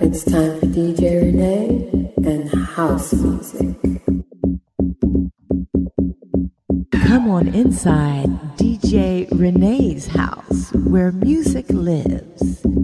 It's time for DJ Renay and house music. Come on inside DJ Renay's house where music lives.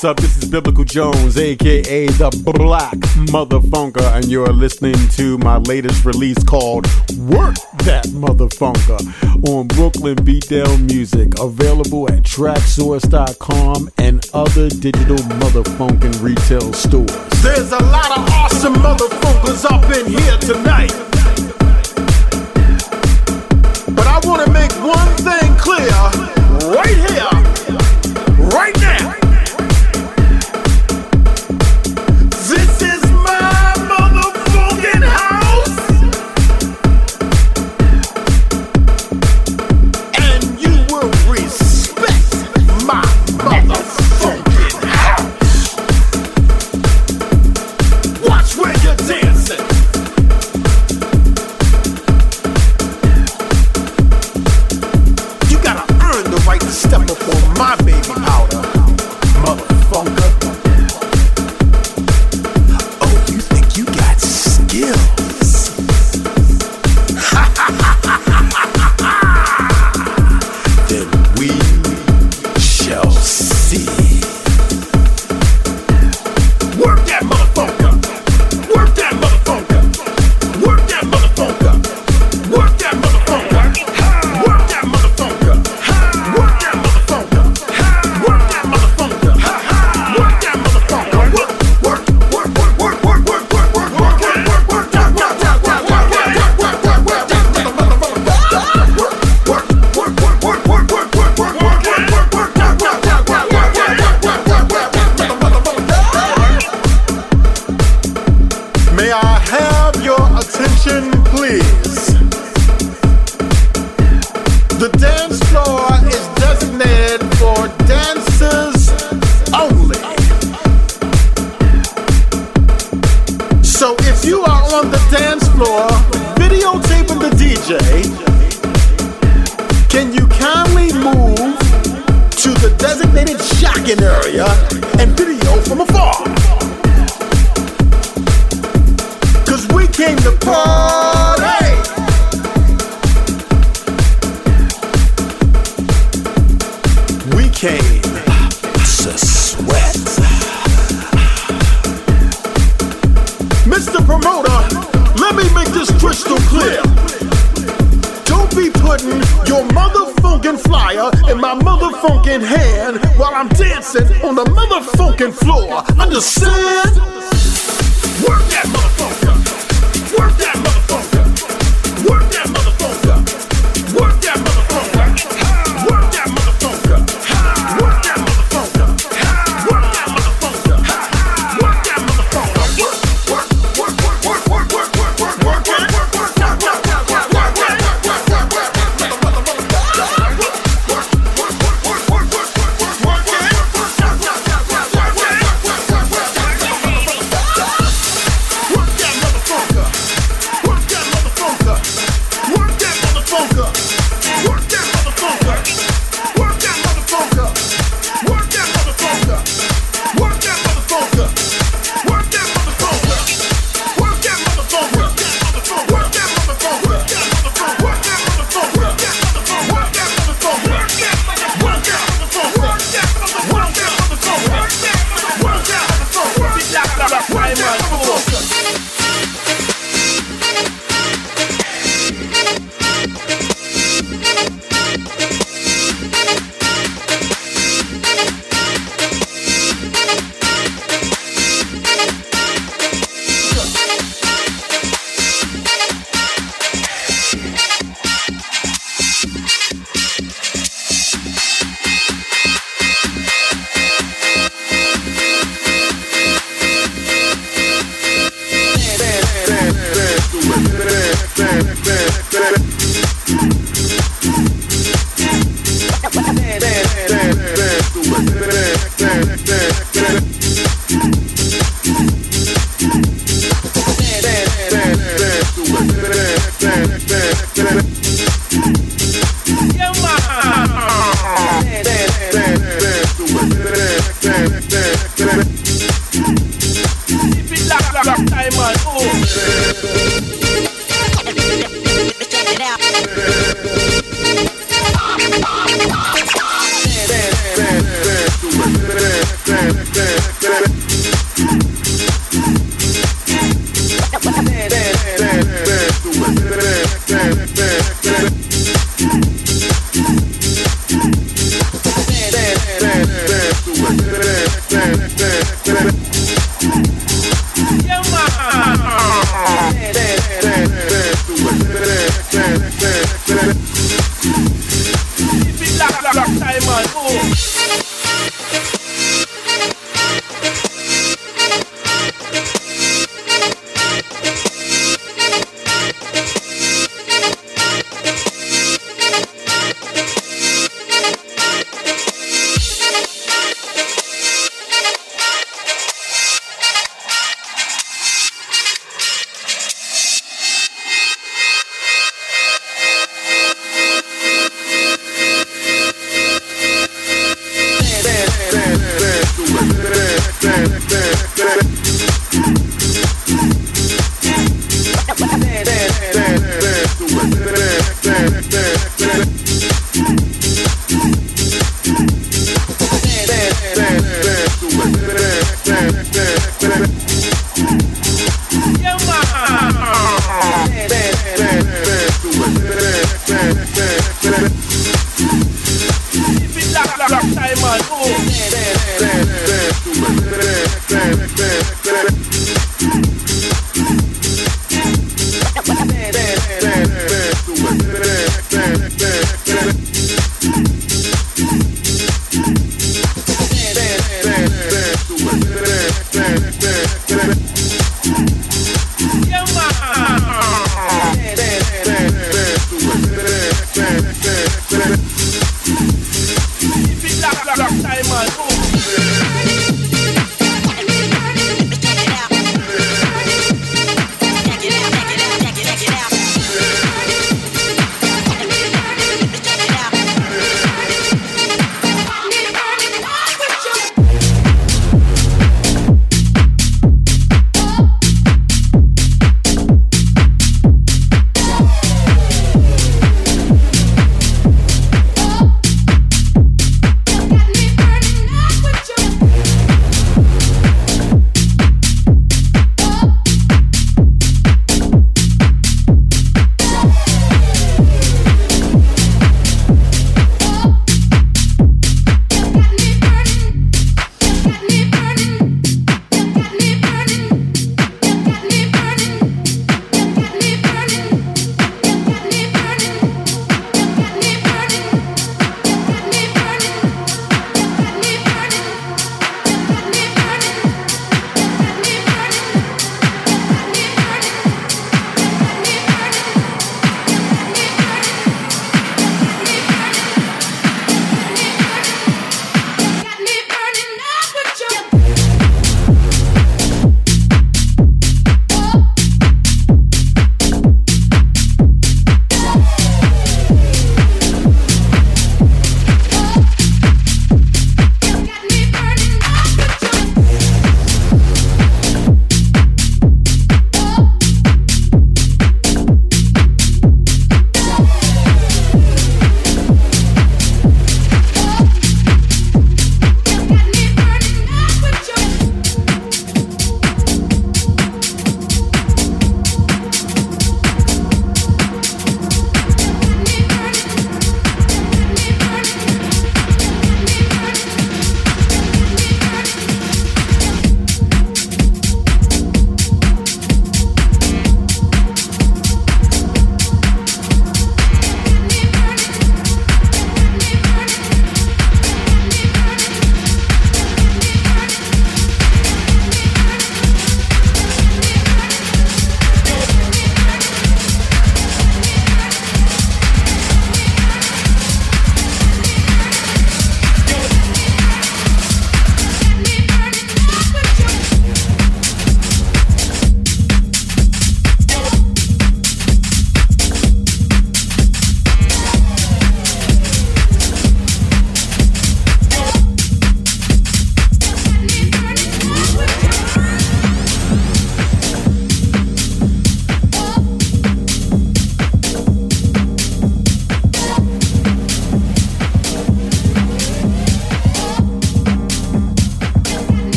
Biblical Jones, aka the Black Motherfunker, and you're listening to my latest release called Work That MuthaFunka on Brooklyn Beatdown Music, available at traxsource.com and other digital motherfunkin' retail stores. There's a lot of awesome motherfuckers up in here tonight. But I want to make one thing clear right here, right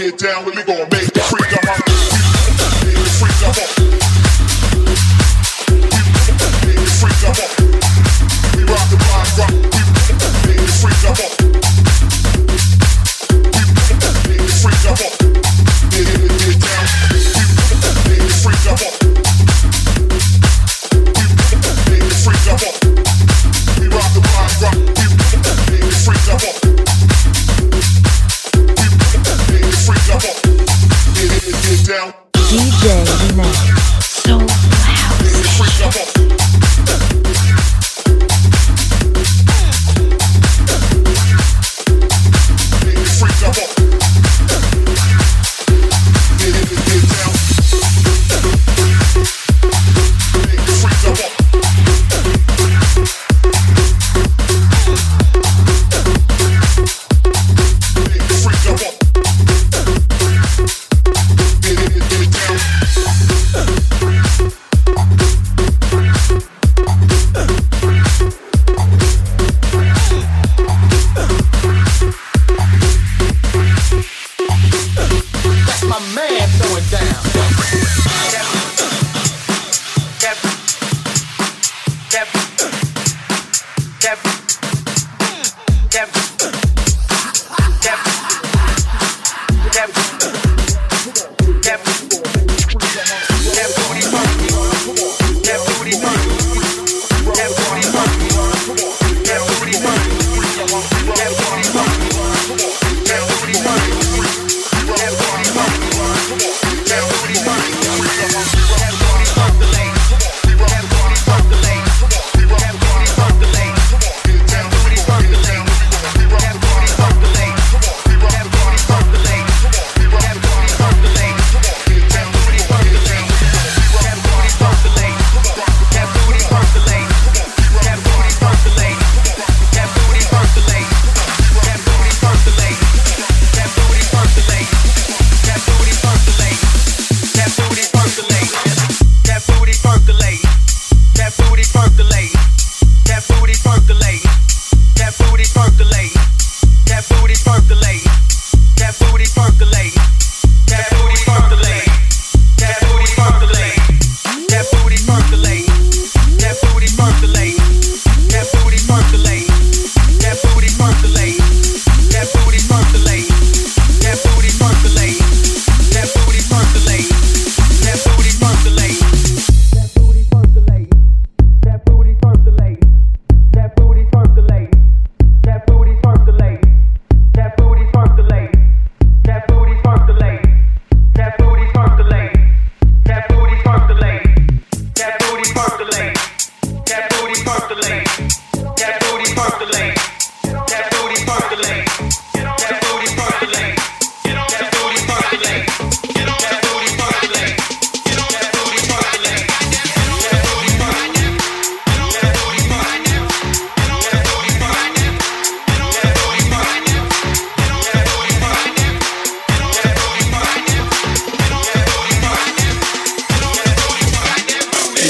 get down, we gon' make the freak. I'm on, freak. On.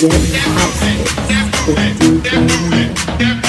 Red outfit with DJ Miller.